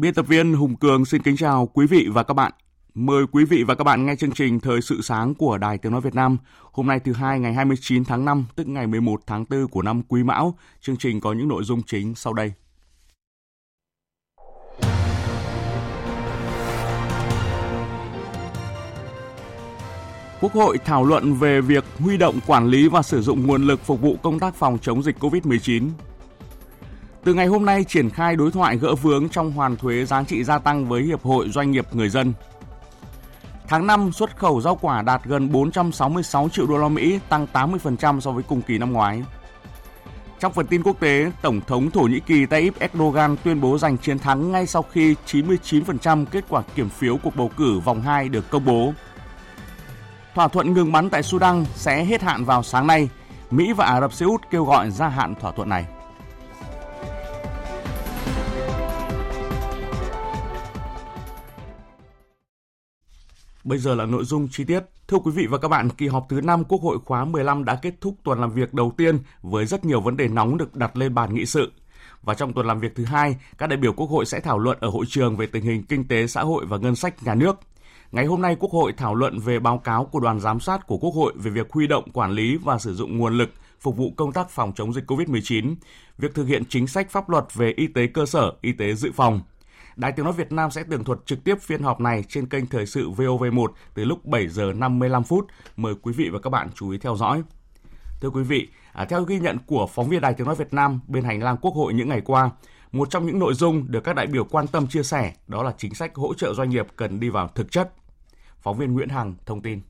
Biên tập viên Hùng Cường xin kính chào quý vị và các bạn. Mời quý vị và các bạn nghe chương trình Thời sự sáng của Đài Tiếng Nói Việt Nam. Hôm nay thứ hai ngày 29 tháng 5, tức ngày 11 tháng 4 của năm Quý Mão. Chương trình có những nội dung chính sau đây. Quốc hội thảo luận về việc huy động quản lý và sử dụng nguồn lực phục vụ công tác phòng chống dịch COVID-19 từ ngày hôm nay triển khai đối thoại gỡ vướng trong hoàn thuế giá trị gia tăng với Hiệp hội Doanh nghiệp Người dân. Tháng 5, xuất khẩu rau quả đạt gần 466 triệu đô la Mỹ, tăng 80% so với cùng kỳ năm ngoái. Trong phần tin quốc tế, Tổng thống Thổ Nhĩ Kỳ Tayyip Erdogan tuyên bố giành chiến thắng ngay sau khi 99% kết quả kiểm phiếu cuộc bầu cử vòng 2 được công bố. Thỏa thuận ngừng bắn tại Sudan sẽ hết hạn vào sáng nay. Mỹ và Ả Rập Xê Út kêu gọi gia hạn thỏa thuận này. Bây giờ là nội dung chi tiết. Thưa quý vị và các bạn, kỳ họp thứ 5 Quốc hội khóa 15 đã kết thúc tuần làm việc đầu tiên với rất nhiều vấn đề nóng được đặt lên bàn nghị sự. Và trong tuần làm việc thứ hai, các đại biểu Quốc hội sẽ thảo luận ở hội trường về tình hình kinh tế xã hội và ngân sách nhà nước. Ngày hôm nay, Quốc hội thảo luận về báo cáo của đoàn giám sát của Quốc hội về việc huy động quản lý và sử dụng nguồn lực phục vụ công tác phòng chống dịch COVID-19, việc thực hiện chính sách pháp luật về y tế cơ sở, y tế dự phòng, Đài Tiếng Nói Việt Nam sẽ tường thuật trực tiếp phiên họp này trên kênh Thời sự VOV1 từ lúc 7 giờ 55 phút. Mời quý vị và các bạn chú ý theo dõi. Thưa quý vị, à, theo ghi nhận của phóng viên Đài Tiếng Nói Việt Nam bên hành lang Quốc hội những ngày qua, một trong những nội dung được các đại biểu quan tâm chia sẻ đó là chính sách hỗ trợ doanh nghiệp cần đi vào thực chất. Phóng viên Nguyễn Hằng thông tin.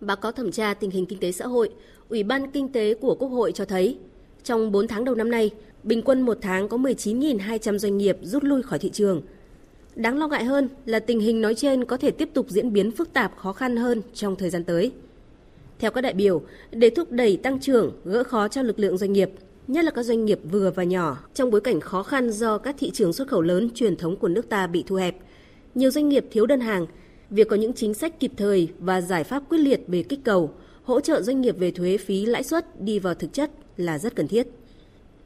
Báo cáo thẩm tra tình hình kinh tế xã hội, Ủy ban Kinh tế của Quốc hội cho thấy, trong 4 tháng đầu năm nay, Bình quân một tháng có 19.200 doanh nghiệp rút lui khỏi thị trường. Đáng lo ngại hơn là tình hình nói trên có thể tiếp tục diễn biến phức tạp khó khăn hơn trong thời gian tới. Theo các đại biểu, để thúc đẩy tăng trưởng, gỡ khó cho lực lượng doanh nghiệp, nhất là các doanh nghiệp vừa và nhỏ trong bối cảnh khó khăn do các thị trường xuất khẩu lớn truyền thống của nước ta bị thu hẹp. Nhiều doanh nghiệp thiếu đơn hàng, việc có những chính sách kịp thời và giải pháp quyết liệt về kích cầu, hỗ trợ doanh nghiệp về thuế phí lãi suất đi vào thực chất là rất cần thiết.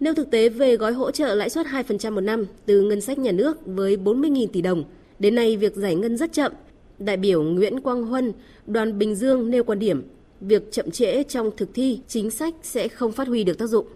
Nêu thực tế về gói hỗ trợ lãi suất 2% một năm từ ngân sách nhà nước với 40.000 tỷ đồng, đến nay việc giải ngân rất chậm. Đại biểu Nguyễn Quang Huân, đoàn Bình Dương nêu quan điểm, việc chậm trễ trong thực thi chính sách sẽ không phát huy được tác dụng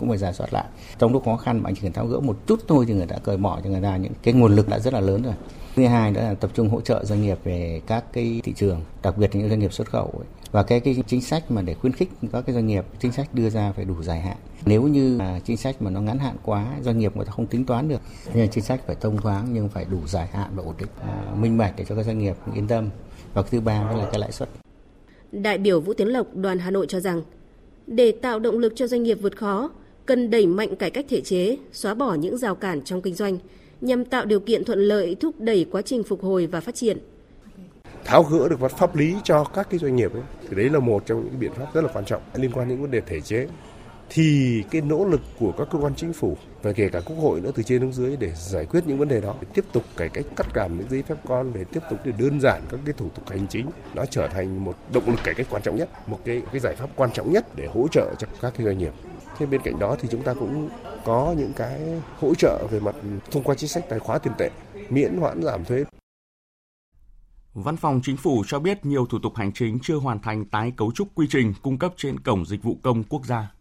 cũng phải giả soát lại trong lúc khó khăn mà anh chỉ cần tháo gỡ một chút thôi thì người ta cởi bỏ cho người ta những cái nguồn lực đã rất là lớn rồi thứ hai đó là tập trung hỗ trợ doanh nghiệp về các cái thị trường đặc biệt là những doanh nghiệp xuất khẩu ấy và cái cái chính sách mà để khuyến khích các cái doanh nghiệp chính sách đưa ra phải đủ dài hạn. Nếu như mà chính sách mà nó ngắn hạn quá doanh nghiệp người ta không tính toán được nên chính sách phải thông thoáng nhưng phải đủ dài hạn và ổn định. À, minh bạch để cho các doanh nghiệp yên tâm. Và thứ ba đó là cái lãi suất. Đại biểu Vũ Tiến Lộc đoàn Hà Nội cho rằng để tạo động lực cho doanh nghiệp vượt khó cần đẩy mạnh cải cách thể chế, xóa bỏ những rào cản trong kinh doanh nhằm tạo điều kiện thuận lợi thúc đẩy quá trình phục hồi và phát triển. Tháo gỡ được mặt pháp lý cho các cái doanh nghiệp ấy, thì đấy là một trong những biện pháp rất là quan trọng liên quan đến vấn đề thể chế. Thì cái nỗ lực của các cơ quan chính phủ và kể cả quốc hội nữa từ trên xuống dưới để giải quyết những vấn đề đó để tiếp tục cải cách cắt giảm những giấy phép con để tiếp tục để đơn giản các cái thủ tục hành chính nó trở thành một động lực cải cách quan trọng nhất một cái cái giải pháp quan trọng nhất để hỗ trợ cho các cái doanh nghiệp Thế bên cạnh đó thì chúng ta cũng có những cái hỗ trợ về mặt thông qua chính sách tài khoá tiền tệ, miễn hoãn giảm thuế. Văn phòng Chính phủ cho biết nhiều thủ tục hành chính chưa hoàn thành tái cấu trúc quy trình cung cấp trên Cổng Dịch vụ Công Quốc gia.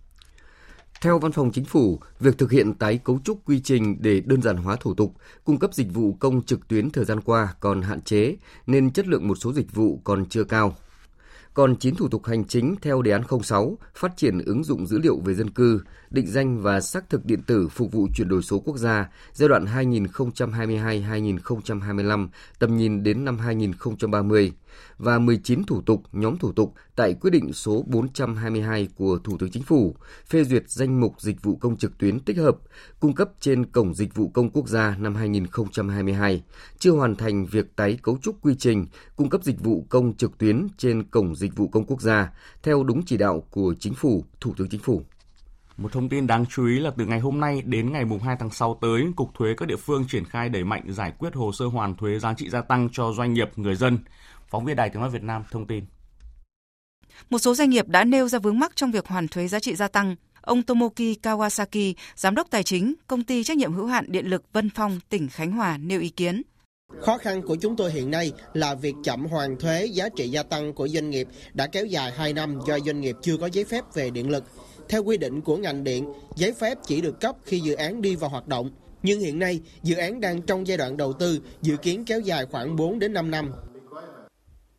Theo Văn phòng Chính phủ, việc thực hiện tái cấu trúc quy trình để đơn giản hóa thủ tục, cung cấp dịch vụ công trực tuyến thời gian qua còn hạn chế nên chất lượng một số dịch vụ còn chưa cao còn 9 thủ tục hành chính theo đề án 06 phát triển ứng dụng dữ liệu về dân cư, định danh và xác thực điện tử phục vụ chuyển đổi số quốc gia giai đoạn 2022-2025, tầm nhìn đến năm 2030 và 19 thủ tục, nhóm thủ tục tại quyết định số 422 của Thủ tướng Chính phủ phê duyệt danh mục dịch vụ công trực tuyến tích hợp cung cấp trên Cổng Dịch vụ Công Quốc gia năm 2022, chưa hoàn thành việc tái cấu trúc quy trình cung cấp dịch vụ công trực tuyến trên Cổng Dịch vụ Công Quốc gia theo đúng chỉ đạo của Chính phủ, Thủ tướng Chính phủ. Một thông tin đáng chú ý là từ ngày hôm nay đến ngày 2 tháng 6 tới, Cục Thuế các địa phương triển khai đẩy mạnh giải quyết hồ sơ hoàn thuế giá trị gia tăng cho doanh nghiệp, người dân. Phóng viên Đài Tiếng Nói Việt Nam thông tin. Một số doanh nghiệp đã nêu ra vướng mắc trong việc hoàn thuế giá trị gia tăng. Ông Tomoki Kawasaki, giám đốc tài chính, công ty trách nhiệm hữu hạn điện lực Vân Phong, tỉnh Khánh Hòa nêu ý kiến. Khó khăn của chúng tôi hiện nay là việc chậm hoàn thuế giá trị gia tăng của doanh nghiệp đã kéo dài 2 năm do doanh nghiệp chưa có giấy phép về điện lực. Theo quy định của ngành điện, giấy phép chỉ được cấp khi dự án đi vào hoạt động. Nhưng hiện nay, dự án đang trong giai đoạn đầu tư, dự kiến kéo dài khoảng 4 đến 5 năm.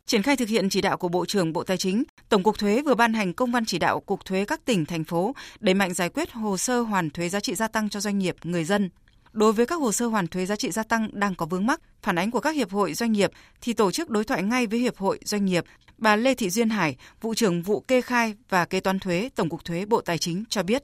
Triển khai thực hiện chỉ đạo của Bộ trưởng Bộ Tài chính, Tổng cục Thuế vừa ban hành công văn chỉ đạo Cục Thuế các tỉnh, thành phố đẩy mạnh giải quyết hồ sơ hoàn thuế giá trị gia tăng cho doanh nghiệp, người dân. Đối với các hồ sơ hoàn thuế giá trị gia tăng đang có vướng mắc, phản ánh của các hiệp hội doanh nghiệp thì tổ chức đối thoại ngay với hiệp hội doanh nghiệp. Bà Lê Thị Duyên Hải, vụ trưởng vụ kê khai và kế toán thuế Tổng cục Thuế Bộ Tài chính cho biết.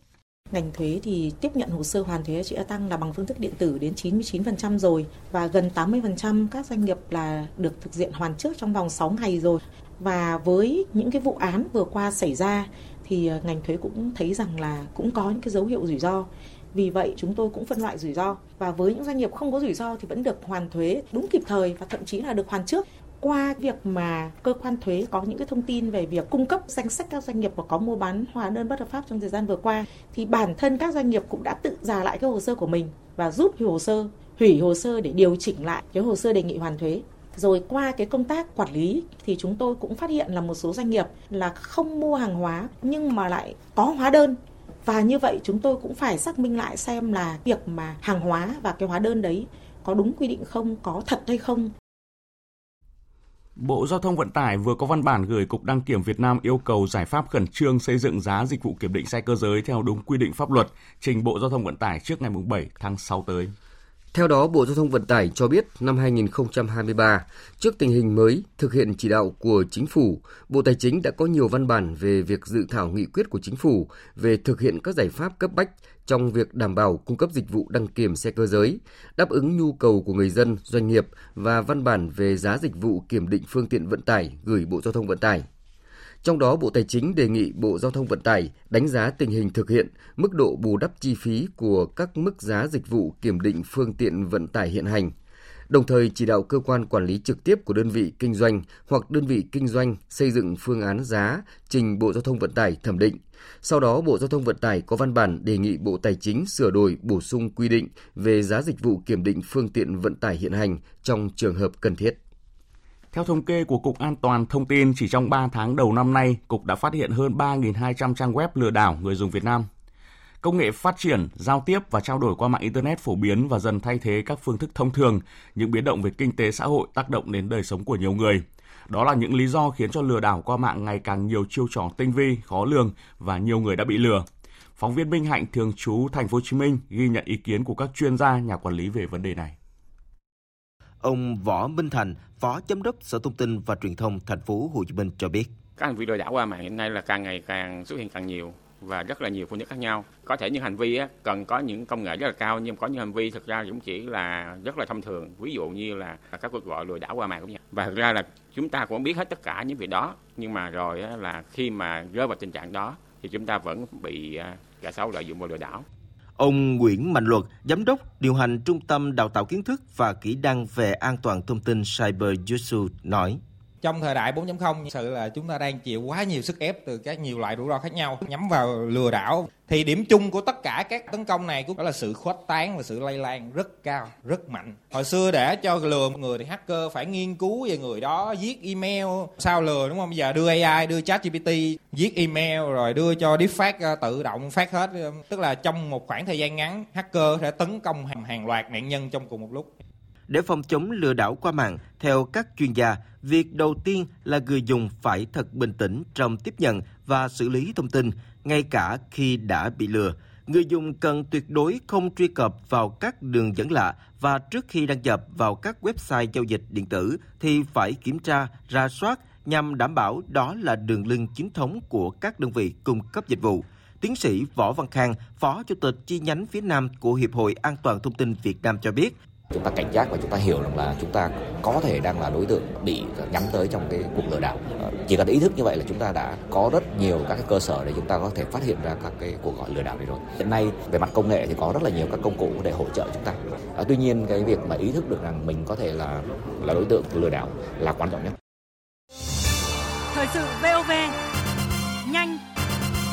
Ngành thuế thì tiếp nhận hồ sơ hoàn thuế giá trị gia tăng là bằng phương thức điện tử đến 99% rồi và gần 80% các doanh nghiệp là được thực hiện hoàn trước trong vòng 6 ngày rồi. Và với những cái vụ án vừa qua xảy ra thì ờ, ngành thuế cũng thấy rằng là cũng có những cái dấu hiệu rủi ro. Vì vậy chúng tôi cũng phân loại rủi ro và với những doanh nghiệp không có rủi ro thì vẫn được hoàn thuế đúng kịp thời và thậm chí là được hoàn trước qua việc mà cơ quan thuế có những cái thông tin về việc cung cấp danh sách các doanh nghiệp mà có mua bán hóa đơn bất hợp pháp trong thời gian vừa qua thì bản thân các doanh nghiệp cũng đã tự giả lại cái hồ sơ của mình và rút hồ sơ hủy hồ sơ để điều chỉnh lại cái hồ sơ đề nghị hoàn thuế. Rồi qua cái công tác quản lý thì chúng tôi cũng phát hiện là một số doanh nghiệp là không mua hàng hóa nhưng mà lại có hóa đơn. Và như vậy chúng tôi cũng phải xác minh lại xem là việc mà hàng hóa và cái hóa đơn đấy có đúng quy định không, có thật hay không. Bộ Giao thông Vận tải vừa có văn bản gửi Cục Đăng kiểm Việt Nam yêu cầu giải pháp khẩn trương xây dựng giá dịch vụ kiểm định xe cơ giới theo đúng quy định pháp luật, trình Bộ Giao thông Vận tải trước ngày 7 tháng 6 tới. Theo đó, Bộ Giao thông Vận tải cho biết năm 2023, trước tình hình mới thực hiện chỉ đạo của Chính phủ, Bộ Tài chính đã có nhiều văn bản về việc dự thảo nghị quyết của Chính phủ về thực hiện các giải pháp cấp bách trong việc đảm bảo cung cấp dịch vụ đăng kiểm xe cơ giới, đáp ứng nhu cầu của người dân, doanh nghiệp và văn bản về giá dịch vụ kiểm định phương tiện vận tải gửi Bộ Giao thông Vận tải. Trong đó, Bộ Tài chính đề nghị Bộ Giao thông Vận tải đánh giá tình hình thực hiện, mức độ bù đắp chi phí của các mức giá dịch vụ kiểm định phương tiện vận tải hiện hành, đồng thời chỉ đạo cơ quan quản lý trực tiếp của đơn vị kinh doanh hoặc đơn vị kinh doanh xây dựng phương án giá trình Bộ Giao thông Vận tải thẩm định. Sau đó, Bộ Giao thông Vận tải có văn bản đề nghị Bộ Tài chính sửa đổi bổ sung quy định về giá dịch vụ kiểm định phương tiện vận tải hiện hành trong trường hợp cần thiết. Theo thống kê của Cục An toàn Thông tin, chỉ trong 3 tháng đầu năm nay, Cục đã phát hiện hơn 3.200 trang web lừa đảo người dùng Việt Nam. Công nghệ phát triển, giao tiếp và trao đổi qua mạng Internet phổ biến và dần thay thế các phương thức thông thường, những biến động về kinh tế xã hội tác động đến đời sống của nhiều người. Đó là những lý do khiến cho lừa đảo qua mạng ngày càng nhiều chiêu trò tinh vi, khó lường và nhiều người đã bị lừa. Phóng viên Minh Hạnh thường trú thành phố Hồ Chí Minh ghi nhận ý kiến của các chuyên gia, nhà quản lý về vấn đề này. Ông Võ Minh Thành, Phó Giám đốc Sở Thông tin và Truyền thông Thành phố Hồ Chí Minh cho biết. Các hành vi lừa đảo qua mạng hiện nay là càng ngày càng xuất hiện càng nhiều và rất là nhiều phương thức khác nhau. Có thể những hành vi á, cần có những công nghệ rất là cao nhưng có những hành vi thực ra cũng chỉ là rất là thông thường. Ví dụ như là các cuộc gọi lừa đảo qua mạng cũng như và thực ra là chúng ta cũng biết hết tất cả những việc đó nhưng mà rồi á, là khi mà rơi vào tình trạng đó thì chúng ta vẫn bị à, kẻ xấu lợi dụng và lừa đảo. Ông Nguyễn Mạnh Luật, Giám đốc điều hành Trung tâm Đào tạo Kiến thức và Kỹ năng về an toàn thông tin Cyber Jutsu nói trong thời đại 4.0 sự là chúng ta đang chịu quá nhiều sức ép từ các nhiều loại rủi ro khác nhau nhắm vào lừa đảo. Thì điểm chung của tất cả các tấn công này cũng đó là sự khuếch tán và sự lây lan rất cao rất mạnh. Hồi xưa để cho lừa một người thì hacker phải nghiên cứu về người đó viết email sao lừa đúng không? Bây giờ đưa ai đưa chat gpt viết email rồi đưa cho deepfake ờ, tự động phát hết. Tức là trong một khoảng thời gian ngắn hacker sẽ tấn công hàng, hàng loạt nạn nhân trong cùng một lúc. Để phòng chống lừa đảo qua mạng, theo các chuyên gia, việc đầu tiên là người dùng phải thật bình tĩnh trong tiếp nhận và xử lý thông tin, ngay cả khi đã bị lừa. Người dùng cần tuyệt đối không truy cập vào các đường dẫn lạ và trước khi đăng nhập vào các website giao dịch điện tử thì phải kiểm tra, ra soát nhằm đảm bảo đó là đường link chính thống của các đơn vị cung cấp dịch vụ. Tiến sĩ Võ Văn Khang, Phó Chủ tịch chi nhánh phía Nam của Hiệp hội An toàn Thông tin Việt Nam cho biết, chúng ta cảnh giác và chúng ta hiểu rằng là chúng ta có thể đang là đối tượng bị nhắm tới trong cái cuộc lừa đảo. Ờ, chỉ cần ý thức như vậy là chúng ta đã có rất nhiều các cái cơ sở để chúng ta có thể phát hiện ra các cái cuộc gọi lừa đảo này rồi. Hiện nay về mặt công nghệ thì có rất là nhiều các công cụ để hỗ trợ chúng ta. À, tuy nhiên cái việc mà ý thức được rằng mình có thể là là đối tượng lừa đảo là quan trọng nhất. Thời sự VOV nhanh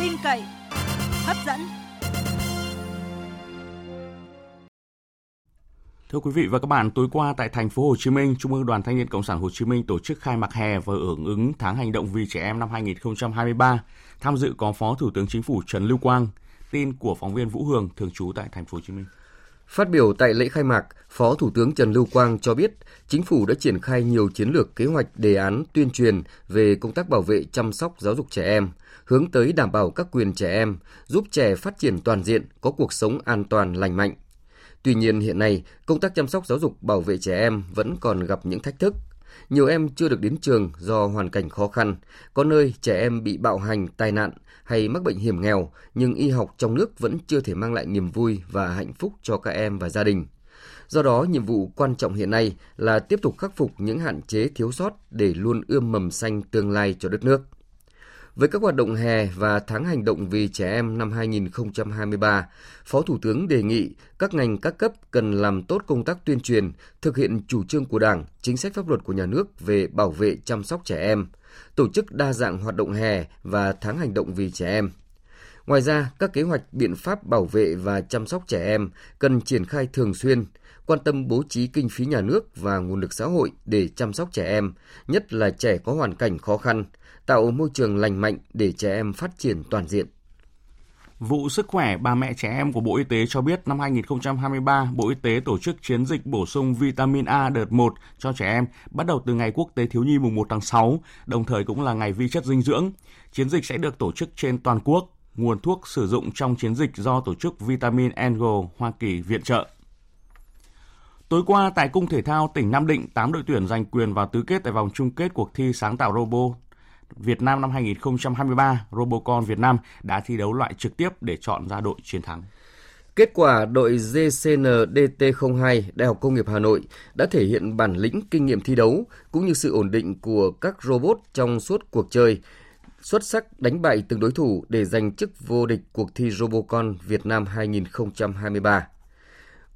tin cậy hấp dẫn. Thưa quý vị và các bạn, tối qua tại thành phố Hồ Chí Minh, Trung ương Đoàn Thanh niên Cộng sản Hồ Chí Minh tổ chức khai mạc hè và hưởng ứng tháng hành động vì trẻ em năm 2023. Tham dự có Phó Thủ tướng Chính phủ Trần Lưu Quang. Tin của phóng viên Vũ Hường thường trú tại thành phố Hồ Chí Minh. Phát biểu tại lễ khai mạc, Phó Thủ tướng Trần Lưu Quang cho biết, chính phủ đã triển khai nhiều chiến lược kế hoạch đề án tuyên truyền về công tác bảo vệ chăm sóc giáo dục trẻ em, hướng tới đảm bảo các quyền trẻ em, giúp trẻ phát triển toàn diện, có cuộc sống an toàn lành mạnh, Tuy nhiên hiện nay, công tác chăm sóc giáo dục bảo vệ trẻ em vẫn còn gặp những thách thức. Nhiều em chưa được đến trường do hoàn cảnh khó khăn, có nơi trẻ em bị bạo hành, tai nạn hay mắc bệnh hiểm nghèo, nhưng y học trong nước vẫn chưa thể mang lại niềm vui và hạnh phúc cho các em và gia đình. Do đó, nhiệm vụ quan trọng hiện nay là tiếp tục khắc phục những hạn chế thiếu sót để luôn ươm mầm xanh tương lai cho đất nước. Với các hoạt động hè và tháng hành động vì trẻ em năm 2023, Phó Thủ tướng đề nghị các ngành các cấp cần làm tốt công tác tuyên truyền, thực hiện chủ trương của Đảng, chính sách pháp luật của nhà nước về bảo vệ chăm sóc trẻ em, tổ chức đa dạng hoạt động hè và tháng hành động vì trẻ em. Ngoài ra, các kế hoạch biện pháp bảo vệ và chăm sóc trẻ em cần triển khai thường xuyên, quan tâm bố trí kinh phí nhà nước và nguồn lực xã hội để chăm sóc trẻ em, nhất là trẻ có hoàn cảnh khó khăn, tạo môi trường lành mạnh để trẻ em phát triển toàn diện. Vụ Sức khỏe bà mẹ trẻ em của Bộ Y tế cho biết năm 2023, Bộ Y tế tổ chức chiến dịch bổ sung vitamin A đợt 1 cho trẻ em bắt đầu từ ngày Quốc tế Thiếu nhi mùng 1 tháng 6, đồng thời cũng là ngày vi chất dinh dưỡng. Chiến dịch sẽ được tổ chức trên toàn quốc. Nguồn thuốc sử dụng trong chiến dịch do tổ chức Vitamin Angle Hoa Kỳ viện trợ. Tối qua tại Cung Thể thao tỉnh Nam Định, 8 đội tuyển giành quyền vào tứ kết tại vòng chung kết cuộc thi sáng tạo robot Việt Nam năm 2023, Robocon Việt Nam đã thi đấu loại trực tiếp để chọn ra đội chiến thắng. Kết quả đội GCNDT02 Đại học Công nghiệp Hà Nội đã thể hiện bản lĩnh kinh nghiệm thi đấu cũng như sự ổn định của các robot trong suốt cuộc chơi, xuất sắc đánh bại từng đối thủ để giành chức vô địch cuộc thi Robocon Việt Nam 2023.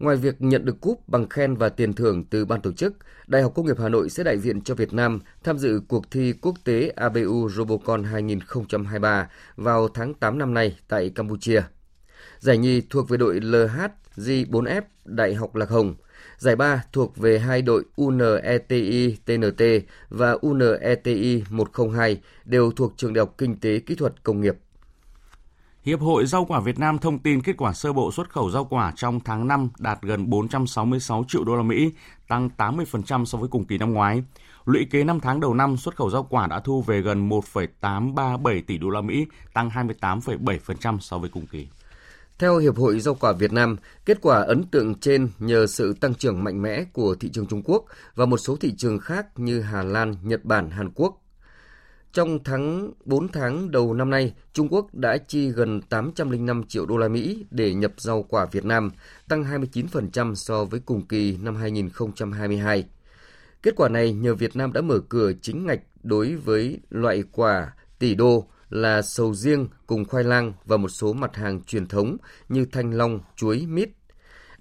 Ngoài việc nhận được cúp bằng khen và tiền thưởng từ ban tổ chức, Đại học Công nghiệp Hà Nội sẽ đại diện cho Việt Nam tham dự cuộc thi quốc tế ABU Robocon 2023 vào tháng 8 năm nay tại Campuchia. Giải nhì thuộc về đội LHG4F Đại học Lạc Hồng. Giải ba thuộc về hai đội UNETI TNT và UNETI 102 đều thuộc trường Đại học Kinh tế Kỹ thuật Công nghiệp Hiệp hội Rau quả Việt Nam thông tin kết quả sơ bộ xuất khẩu rau quả trong tháng 5 đạt gần 466 triệu đô la Mỹ, tăng 80% so với cùng kỳ năm ngoái. Lũy kế 5 tháng đầu năm, xuất khẩu rau quả đã thu về gần 1,837 tỷ đô la Mỹ, tăng 28,7% so với cùng kỳ. Theo Hiệp hội Rau quả Việt Nam, kết quả ấn tượng trên nhờ sự tăng trưởng mạnh mẽ của thị trường Trung Quốc và một số thị trường khác như Hà Lan, Nhật Bản, Hàn Quốc trong tháng 4 tháng đầu năm nay, Trung Quốc đã chi gần 805 triệu đô la Mỹ để nhập rau quả Việt Nam, tăng 29% so với cùng kỳ năm 2022. Kết quả này nhờ Việt Nam đã mở cửa chính ngạch đối với loại quả tỷ đô là sầu riêng cùng khoai lang và một số mặt hàng truyền thống như thanh long, chuối, mít,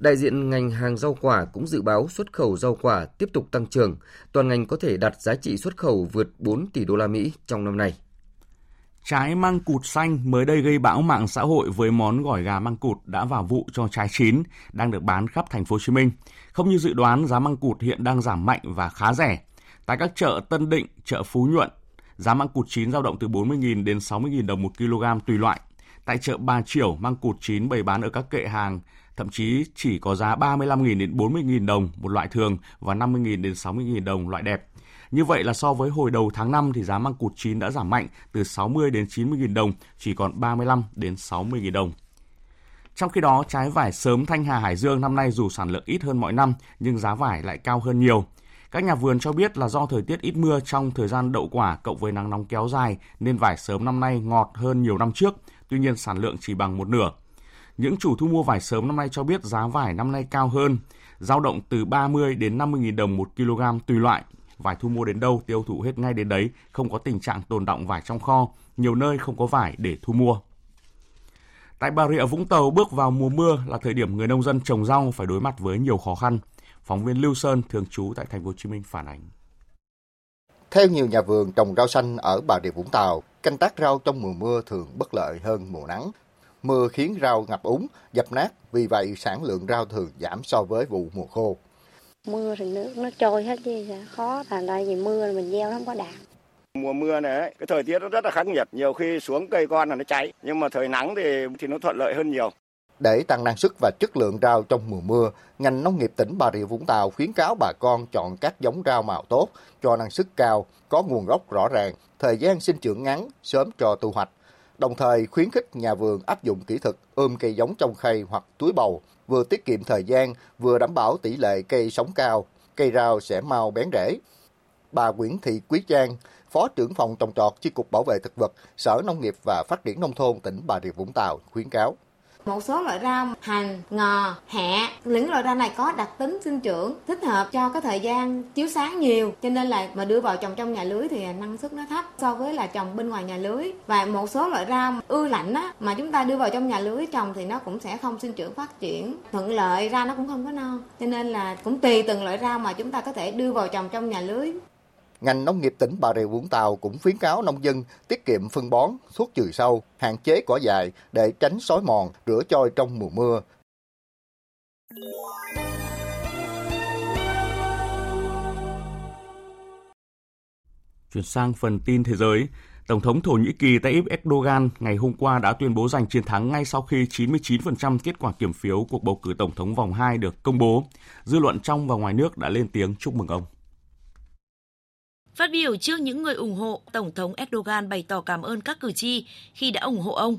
Đại diện ngành hàng rau quả cũng dự báo xuất khẩu rau quả tiếp tục tăng trưởng, toàn ngành có thể đạt giá trị xuất khẩu vượt 4 tỷ đô la Mỹ trong năm nay. Trái măng cụt xanh mới đây gây bão mạng xã hội với món gỏi gà măng cụt đã vào vụ cho trái chín, đang được bán khắp thành phố Hồ Chí Minh. Không như dự đoán, giá măng cụt hiện đang giảm mạnh và khá rẻ. Tại các chợ Tân Định, chợ Phú Nhuận, giá măng cụt chín dao động từ 40.000 đến 60.000 đồng một kg tùy loại. Tại chợ Bà Triểu, măng cụt chín bày bán ở các kệ hàng thậm chí chỉ có giá 35.000 đến 40.000 đồng một loại thường và 50.000 đến 60.000 đồng loại đẹp. Như vậy là so với hồi đầu tháng 5 thì giá măng cụt chín đã giảm mạnh từ 60 đến 90.000 đồng, chỉ còn 35 đến 60.000 đồng. Trong khi đó, trái vải sớm Thanh Hà Hải Dương năm nay dù sản lượng ít hơn mọi năm nhưng giá vải lại cao hơn nhiều. Các nhà vườn cho biết là do thời tiết ít mưa trong thời gian đậu quả cộng với nắng nóng kéo dài nên vải sớm năm nay ngọt hơn nhiều năm trước, tuy nhiên sản lượng chỉ bằng một nửa. Những chủ thu mua vải sớm năm nay cho biết giá vải năm nay cao hơn, dao động từ 30 đến 50.000 đồng một kg tùy loại. Vải thu mua đến đâu tiêu thụ hết ngay đến đấy, không có tình trạng tồn động vải trong kho, nhiều nơi không có vải để thu mua. Tại Bà Rịa Vũng Tàu bước vào mùa mưa là thời điểm người nông dân trồng rau phải đối mặt với nhiều khó khăn. Phóng viên Lưu Sơn thường trú tại thành phố Hồ Chí Minh phản ánh. Theo nhiều nhà vườn trồng rau xanh ở Bà Rịa Vũng Tàu, canh tác rau trong mùa mưa thường bất lợi hơn mùa nắng. Mưa khiến rau ngập úng, dập nát, vì vậy sản lượng rau thường giảm so với vụ mùa khô. Mưa thì nước nó trôi hết chứ khó, là tại vì mưa mình gieo nó không có đạt. Mùa mưa này, cái thời tiết nó rất là khắc nghiệt, nhiều khi xuống cây con là nó cháy, nhưng mà thời nắng thì thì nó thuận lợi hơn nhiều. Để tăng năng suất và chất lượng rau trong mùa mưa, ngành nông nghiệp tỉnh Bà Rịa Vũng Tàu khuyến cáo bà con chọn các giống rau màu tốt, cho năng suất cao, có nguồn gốc rõ ràng, thời gian sinh trưởng ngắn, sớm cho thu hoạch. Đồng thời khuyến khích nhà vườn áp dụng kỹ thuật ươm cây giống trong khay hoặc túi bầu, vừa tiết kiệm thời gian, vừa đảm bảo tỷ lệ cây sống cao, cây rau sẽ mau bén rễ. Bà Nguyễn Thị Quý Trang, Phó trưởng phòng trồng trọt chi cục bảo vệ thực vật, Sở Nông nghiệp và Phát triển nông thôn tỉnh Bà Rịa Vũng Tàu khuyến cáo. Một số loại rau hành, ngò, hẹ, những loại rau này có đặc tính sinh trưởng thích hợp cho cái thời gian chiếu sáng nhiều, cho nên là mà đưa vào trồng trong nhà lưới thì năng suất nó thấp so với là trồng bên ngoài nhà lưới. Và một số loại rau ưa lạnh á mà chúng ta đưa vào trong nhà lưới trồng thì nó cũng sẽ không sinh trưởng phát triển thuận lợi, ra nó cũng không có non. Cho nên là cũng tùy từng loại rau mà chúng ta có thể đưa vào trồng trong nhà lưới. Ngành nông nghiệp tỉnh Bà Rịa Vũng Tàu cũng khuyến cáo nông dân tiết kiệm phân bón, thuốc trừ sâu, hạn chế cỏ dại để tránh sói mòn, rửa trôi trong mùa mưa. Chuyển sang phần tin thế giới, Tổng thống Thổ Nhĩ Kỳ Tayyip Erdogan ngày hôm qua đã tuyên bố giành chiến thắng ngay sau khi 99% kết quả kiểm phiếu cuộc bầu cử tổng thống vòng 2 được công bố. Dư luận trong và ngoài nước đã lên tiếng chúc mừng ông. Phát biểu trước những người ủng hộ, Tổng thống Erdogan bày tỏ cảm ơn các cử tri khi đã ủng hộ ông.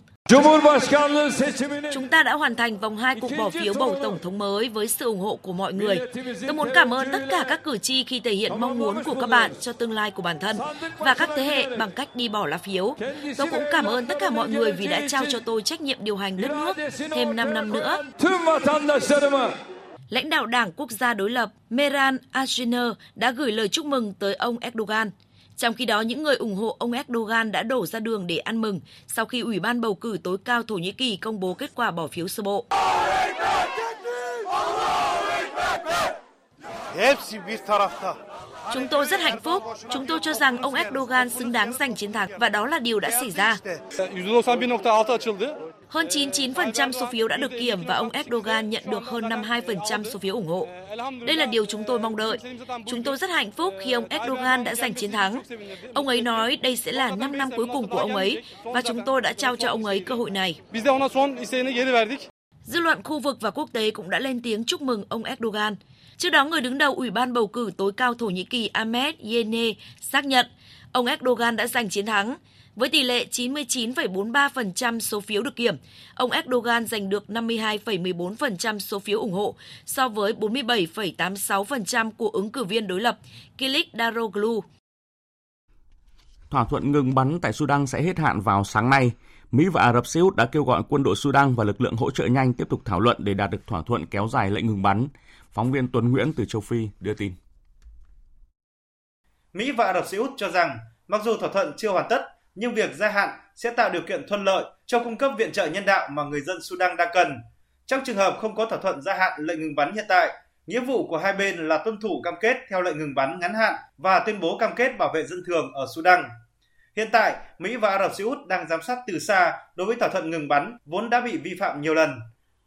Chúng ta đã hoàn thành vòng 2 cuộc bỏ phiếu bầu Tổng thống mới với sự ủng hộ của mọi người. Tôi muốn cảm ơn tất cả các cử tri khi thể hiện mong muốn của các bạn cho tương lai của bản thân và các thế hệ bằng cách đi bỏ lá phiếu. Tôi cũng cảm ơn tất cả mọi người vì đã trao cho tôi trách nhiệm điều hành đất nước thêm 5 năm nữa. Lãnh đạo Đảng Quốc gia đối lập Meral Akşener đã gửi lời chúc mừng tới ông Erdogan. Trong khi đó, những người ủng hộ ông Erdogan đã đổ ra đường để ăn mừng sau khi Ủy ban bầu cử tối cao Thổ Nhĩ Kỳ công bố kết quả bỏ phiếu sơ bộ. Chúng tôi rất hạnh phúc. Chúng tôi cho rằng ông Erdogan xứng đáng giành chiến thắng và đó là điều đã xảy ra. Hơn 99% số phiếu đã được kiểm và ông Erdogan nhận được hơn 52% số phiếu ủng hộ. Đây là điều chúng tôi mong đợi. Chúng tôi rất hạnh phúc khi ông Erdogan đã giành chiến thắng. Ông ấy nói đây sẽ là 5 năm cuối cùng của ông ấy và chúng tôi đã trao cho ông ấy cơ hội này. Dư luận khu vực và quốc tế cũng đã lên tiếng chúc mừng ông Erdogan. Trước đó, người đứng đầu Ủy ban bầu cử tối cao Thổ Nhĩ Kỳ ahmed Yene xác nhận ông Erdogan đã giành chiến thắng. Với tỷ lệ 99,43% số phiếu được kiểm, ông Erdogan giành được 52,14% số phiếu ủng hộ so với 47,86% của ứng cử viên đối lập Kilik Daroglu. Thỏa thuận ngừng bắn tại Sudan sẽ hết hạn vào sáng nay. Mỹ và Ả Rập Xê Út đã kêu gọi quân đội Sudan và lực lượng hỗ trợ nhanh tiếp tục thảo luận để đạt được thỏa thuận kéo dài lệnh ngừng bắn. Phóng viên Tuấn Nguyễn từ châu Phi đưa tin. Mỹ và Ả Rập Xê Út cho rằng mặc dù thỏa thuận chưa hoàn tất, nhưng việc gia hạn sẽ tạo điều kiện thuận lợi cho cung cấp viện trợ nhân đạo mà người dân Sudan đang cần. Trong trường hợp không có thỏa thuận gia hạn lệnh ngừng bắn hiện tại, nghĩa vụ của hai bên là tuân thủ cam kết theo lệnh ngừng bắn ngắn hạn và tuyên bố cam kết bảo vệ dân thường ở Sudan. Hiện tại, Mỹ và Ả Rập Xê Út đang giám sát từ xa đối với thỏa thuận ngừng bắn vốn đã bị vi phạm nhiều lần.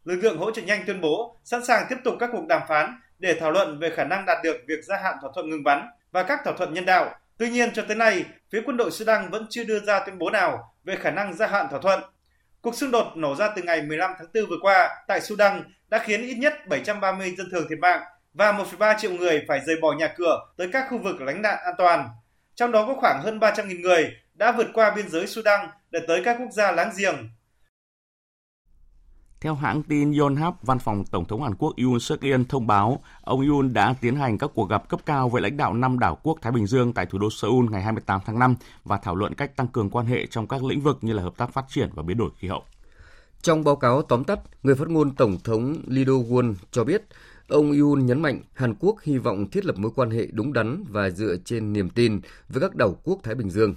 Lực lượng hỗ trợ nhanh tuyên bố sẵn sàng tiếp tục các cuộc đàm phán để thảo luận về khả năng đạt được việc gia hạn thỏa thuận ngừng bắn và các thỏa thuận nhân đạo. Tuy nhiên cho tới nay, phía quân đội Sudan vẫn chưa đưa ra tuyên bố nào về khả năng gia hạn thỏa thuận. Cuộc xung đột nổ ra từ ngày 15 tháng 4 vừa qua tại Sudan đã khiến ít nhất 730 dân thường thiệt mạng và 1,3 triệu người phải rời bỏ nhà cửa tới các khu vực lánh nạn an toàn. Trong đó có khoảng hơn 300.000 người đã vượt qua biên giới Sudan để tới các quốc gia láng giềng. Theo hãng tin Yonhap, văn phòng Tổng thống Hàn Quốc Yoon suk yeol thông báo ông Yoon đã tiến hành các cuộc gặp cấp cao với lãnh đạo năm đảo quốc Thái Bình Dương tại thủ đô Seoul ngày 28 tháng 5 và thảo luận cách tăng cường quan hệ trong các lĩnh vực như là hợp tác phát triển và biến đổi khí hậu. Trong báo cáo tóm tắt, người phát ngôn Tổng thống Lee Do-won cho biết Ông Yoon nhấn mạnh Hàn Quốc hy vọng thiết lập mối quan hệ đúng đắn và dựa trên niềm tin với các đảo quốc Thái Bình Dương.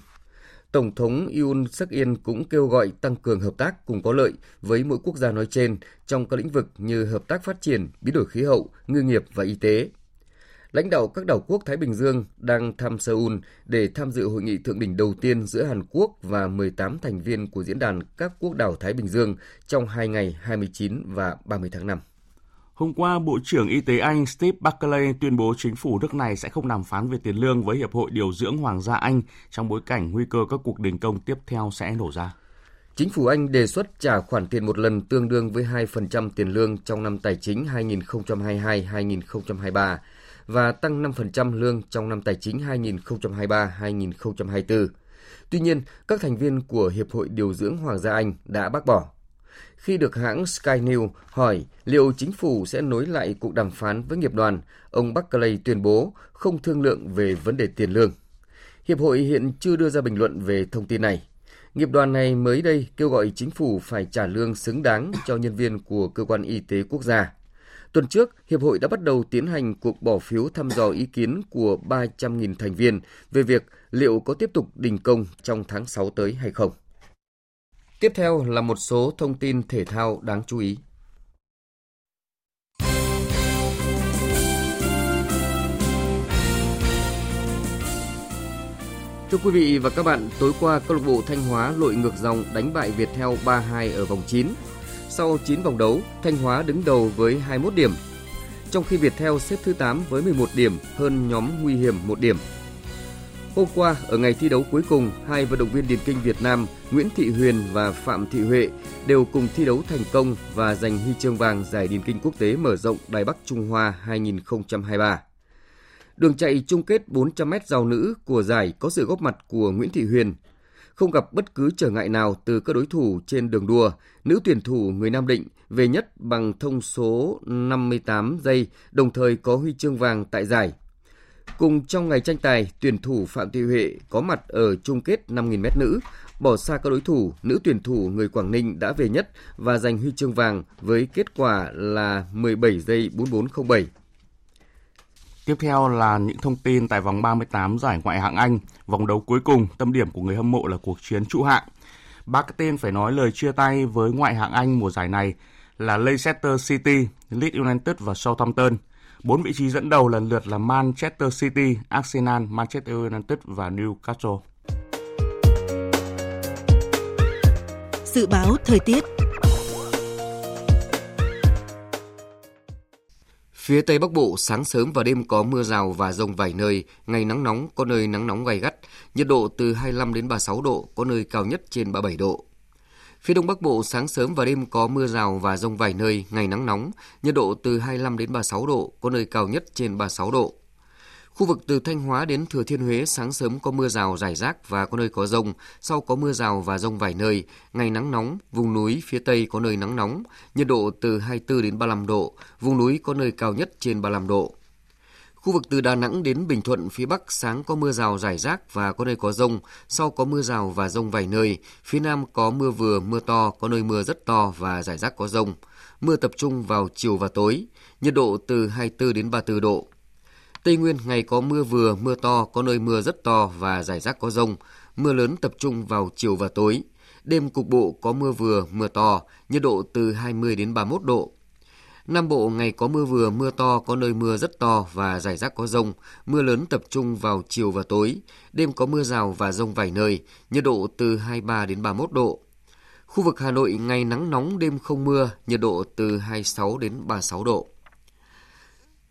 Tổng thống Yoon suk yeol cũng kêu gọi tăng cường hợp tác cùng có lợi với mỗi quốc gia nói trên trong các lĩnh vực như hợp tác phát triển, biến đổi khí hậu, ngư nghiệp và y tế. Lãnh đạo các đảo quốc Thái Bình Dương đang thăm Seoul để tham dự hội nghị thượng đỉnh đầu tiên giữa Hàn Quốc và 18 thành viên của diễn đàn các quốc đảo Thái Bình Dương trong hai ngày 29 và 30 tháng 5. Hôm qua, Bộ trưởng Y tế Anh Steve Barclay tuyên bố chính phủ nước này sẽ không đàm phán về tiền lương với Hiệp hội Điều dưỡng Hoàng gia Anh trong bối cảnh nguy cơ các cuộc đình công tiếp theo sẽ nổ ra. Chính phủ Anh đề xuất trả khoản tiền một lần tương đương với 2% tiền lương trong năm tài chính 2022-2023 và tăng 5% lương trong năm tài chính 2023-2024. Tuy nhiên, các thành viên của Hiệp hội Điều dưỡng Hoàng gia Anh đã bác bỏ khi được hãng Sky News hỏi liệu chính phủ sẽ nối lại cuộc đàm phán với nghiệp đoàn, ông Barclay tuyên bố không thương lượng về vấn đề tiền lương. Hiệp hội hiện chưa đưa ra bình luận về thông tin này. Nghiệp đoàn này mới đây kêu gọi chính phủ phải trả lương xứng đáng cho nhân viên của cơ quan y tế quốc gia. Tuần trước, Hiệp hội đã bắt đầu tiến hành cuộc bỏ phiếu thăm dò ý kiến của 300.000 thành viên về việc liệu có tiếp tục đình công trong tháng 6 tới hay không. Tiếp theo là một số thông tin thể thao đáng chú ý. Thưa quý vị và các bạn, tối qua câu lạc bộ Thanh Hóa lội ngược dòng đánh bại Viettel 3-2 ở vòng 9. Sau 9 vòng đấu, Thanh Hóa đứng đầu với 21 điểm, trong khi Viettel xếp thứ 8 với 11 điểm hơn nhóm nguy hiểm 1 điểm. Hôm qua, ở ngày thi đấu cuối cùng, hai vận động viên điền kinh Việt Nam Nguyễn Thị Huyền và Phạm Thị Huệ đều cùng thi đấu thành công và giành huy chương vàng giải điền kinh quốc tế mở rộng Đài Bắc Trung Hoa 2023. Đường chạy chung kết 400m giao nữ của giải có sự góp mặt của Nguyễn Thị Huyền. Không gặp bất cứ trở ngại nào từ các đối thủ trên đường đua, nữ tuyển thủ người Nam Định về nhất bằng thông số 58 giây, đồng thời có huy chương vàng tại giải Cùng trong ngày tranh tài, tuyển thủ Phạm Thị Huệ có mặt ở chung kết 5.000m nữ, bỏ xa các đối thủ, nữ tuyển thủ người Quảng Ninh đã về nhất và giành huy chương vàng với kết quả là 17 giây 4407. Tiếp theo là những thông tin tại vòng 38 giải ngoại hạng Anh, vòng đấu cuối cùng, tâm điểm của người hâm mộ là cuộc chiến trụ hạng. Ba cái tên phải nói lời chia tay với ngoại hạng Anh mùa giải này là Leicester City, Leeds United và Southampton – Bốn vị trí dẫn đầu lần lượt là Manchester City, Arsenal, Manchester United và Newcastle. Dự báo thời tiết Phía Tây Bắc Bộ sáng sớm và đêm có mưa rào và rông vài nơi, ngày nắng nóng có nơi nắng nóng gay gắt, nhiệt độ từ 25 đến 36 độ, có nơi cao nhất trên 37 độ. Phía Đông Bắc Bộ sáng sớm và đêm có mưa rào và rông vài nơi, ngày nắng nóng, nhiệt độ từ 25 đến 36 độ, có nơi cao nhất trên 36 độ. Khu vực từ Thanh Hóa đến Thừa Thiên Huế sáng sớm có mưa rào rải rác và có nơi có rông, sau có mưa rào và rông vài nơi, ngày nắng nóng, vùng núi phía Tây có nơi nắng nóng, nhiệt độ từ 24 đến 35 độ, vùng núi có nơi cao nhất trên 35 độ. Khu vực từ Đà Nẵng đến Bình Thuận phía Bắc sáng có mưa rào rải rác và có nơi có rông, sau có mưa rào và rông vài nơi. Phía Nam có mưa vừa, mưa to, có nơi mưa rất to và rải rác có rông. Mưa tập trung vào chiều và tối, nhiệt độ từ 24 đến 34 độ. Tây Nguyên ngày có mưa vừa, mưa to, có nơi mưa rất to và rải rác có rông. Mưa lớn tập trung vào chiều và tối. Đêm cục bộ có mưa vừa, mưa to, nhiệt độ từ 20 đến 31 độ. Nam Bộ ngày có mưa vừa, mưa to, có nơi mưa rất to và rải rác có rông. Mưa lớn tập trung vào chiều và tối. Đêm có mưa rào và rông vài nơi, nhiệt độ từ 23 đến 31 độ. Khu vực Hà Nội ngày nắng nóng đêm không mưa, nhiệt độ từ 26 đến 36 độ.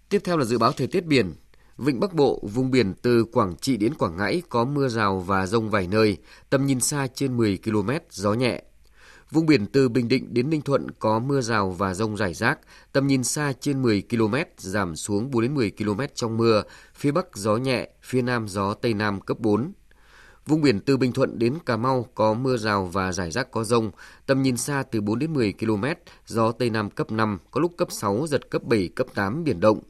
Tiếp theo là dự báo thời tiết biển. Vịnh Bắc Bộ, vùng biển từ Quảng Trị đến Quảng Ngãi có mưa rào và rông vài nơi, tầm nhìn xa trên 10 km, gió nhẹ. Vùng biển từ Bình Định đến Ninh Thuận có mưa rào và rông rải rác, tầm nhìn xa trên 10 km, giảm xuống 4 đến 10 km trong mưa, phía Bắc gió nhẹ, phía Nam gió Tây Nam cấp 4. Vùng biển từ Bình Thuận đến Cà Mau có mưa rào và rải rác có rông, tầm nhìn xa từ 4 đến 10 km, gió Tây Nam cấp 5, có lúc cấp 6, giật cấp 7, cấp 8, biển động.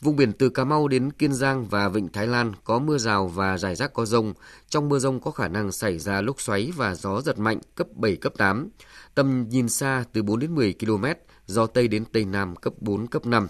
Vùng biển từ Cà Mau đến Kiên Giang và Vịnh Thái Lan có mưa rào và rải rác có rông. Trong mưa rông có khả năng xảy ra lốc xoáy và gió giật mạnh cấp 7, cấp 8. Tầm nhìn xa từ 4 đến 10 km, gió Tây đến Tây Nam cấp 4, cấp 5.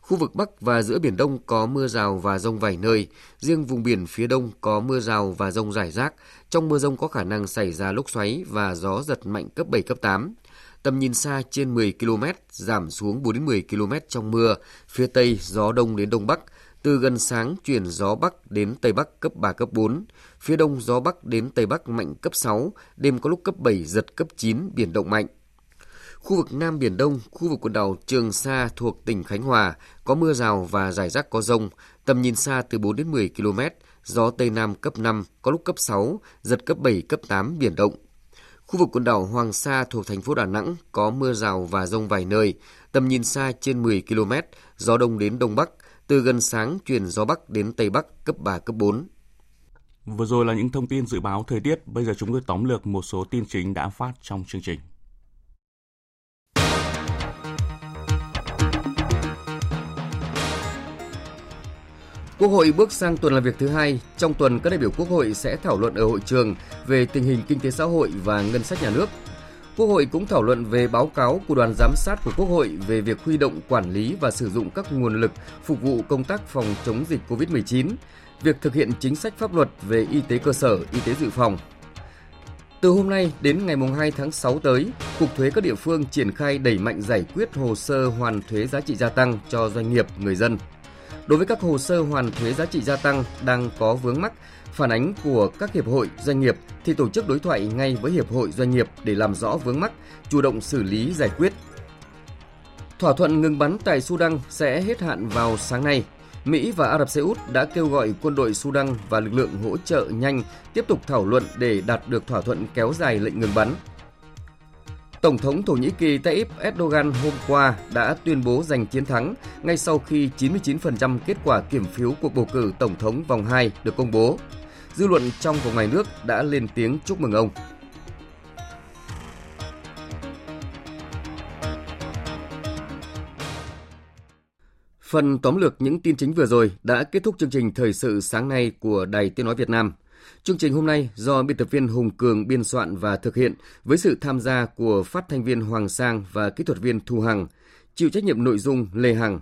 Khu vực Bắc và giữa Biển Đông có mưa rào và rông vài nơi. Riêng vùng biển phía Đông có mưa rào và rông rải rác. Trong mưa rông có khả năng xảy ra lốc xoáy và gió giật mạnh cấp 7, cấp 8 tầm nhìn xa trên 10 km, giảm xuống 4 đến 10 km trong mưa, phía Tây gió đông đến đông bắc, từ gần sáng chuyển gió bắc đến tây bắc cấp 3 cấp 4, phía đông gió bắc đến tây bắc mạnh cấp 6, đêm có lúc cấp 7 giật cấp 9 biển động mạnh. Khu vực Nam Biển Đông, khu vực quần đảo Trường Sa thuộc tỉnh Khánh Hòa có mưa rào và rải rác có rông, tầm nhìn xa từ 4 đến 10 km, gió Tây Nam cấp 5, có lúc cấp 6, giật cấp 7, cấp 8, biển động. Khu vực quần đảo Hoàng Sa thuộc thành phố Đà Nẵng có mưa rào và rông vài nơi, tầm nhìn xa trên 10 km, gió đông đến đông bắc, từ gần sáng chuyển gió bắc đến tây bắc cấp 3, cấp 4. Vừa rồi là những thông tin dự báo thời tiết, bây giờ chúng tôi tóm lược một số tin chính đã phát trong chương trình. Quốc hội bước sang tuần làm việc thứ hai. Trong tuần, các đại biểu Quốc hội sẽ thảo luận ở hội trường về tình hình kinh tế xã hội và ngân sách nhà nước. Quốc hội cũng thảo luận về báo cáo của đoàn giám sát của Quốc hội về việc huy động quản lý và sử dụng các nguồn lực phục vụ công tác phòng chống dịch COVID-19, việc thực hiện chính sách pháp luật về y tế cơ sở, y tế dự phòng. Từ hôm nay đến ngày 2 tháng 6 tới, Cục Thuế các địa phương triển khai đẩy mạnh giải quyết hồ sơ hoàn thuế giá trị gia tăng cho doanh nghiệp, người dân. Đối với các hồ sơ hoàn thuế giá trị gia tăng đang có vướng mắc, phản ánh của các hiệp hội doanh nghiệp thì tổ chức đối thoại ngay với hiệp hội doanh nghiệp để làm rõ vướng mắc, chủ động xử lý giải quyết. Thỏa thuận ngừng bắn tại Sudan sẽ hết hạn vào sáng nay. Mỹ và Ả Rập Xê Út đã kêu gọi quân đội Sudan và lực lượng hỗ trợ nhanh tiếp tục thảo luận để đạt được thỏa thuận kéo dài lệnh ngừng bắn Tổng thống Thổ Nhĩ Kỳ Tayyip Erdogan hôm qua đã tuyên bố giành chiến thắng ngay sau khi 99% kết quả kiểm phiếu cuộc bầu cử Tổng thống vòng 2 được công bố. Dư luận trong và ngoài nước đã lên tiếng chúc mừng ông. Phần tóm lược những tin chính vừa rồi đã kết thúc chương trình thời sự sáng nay của Đài Tiếng Nói Việt Nam. Chương trình hôm nay do biên tập viên Hùng Cường biên soạn và thực hiện với sự tham gia của phát thanh viên Hoàng Sang và kỹ thuật viên Thu Hằng, chịu trách nhiệm nội dung Lê Hằng.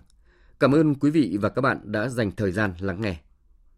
Cảm ơn quý vị và các bạn đã dành thời gian lắng nghe.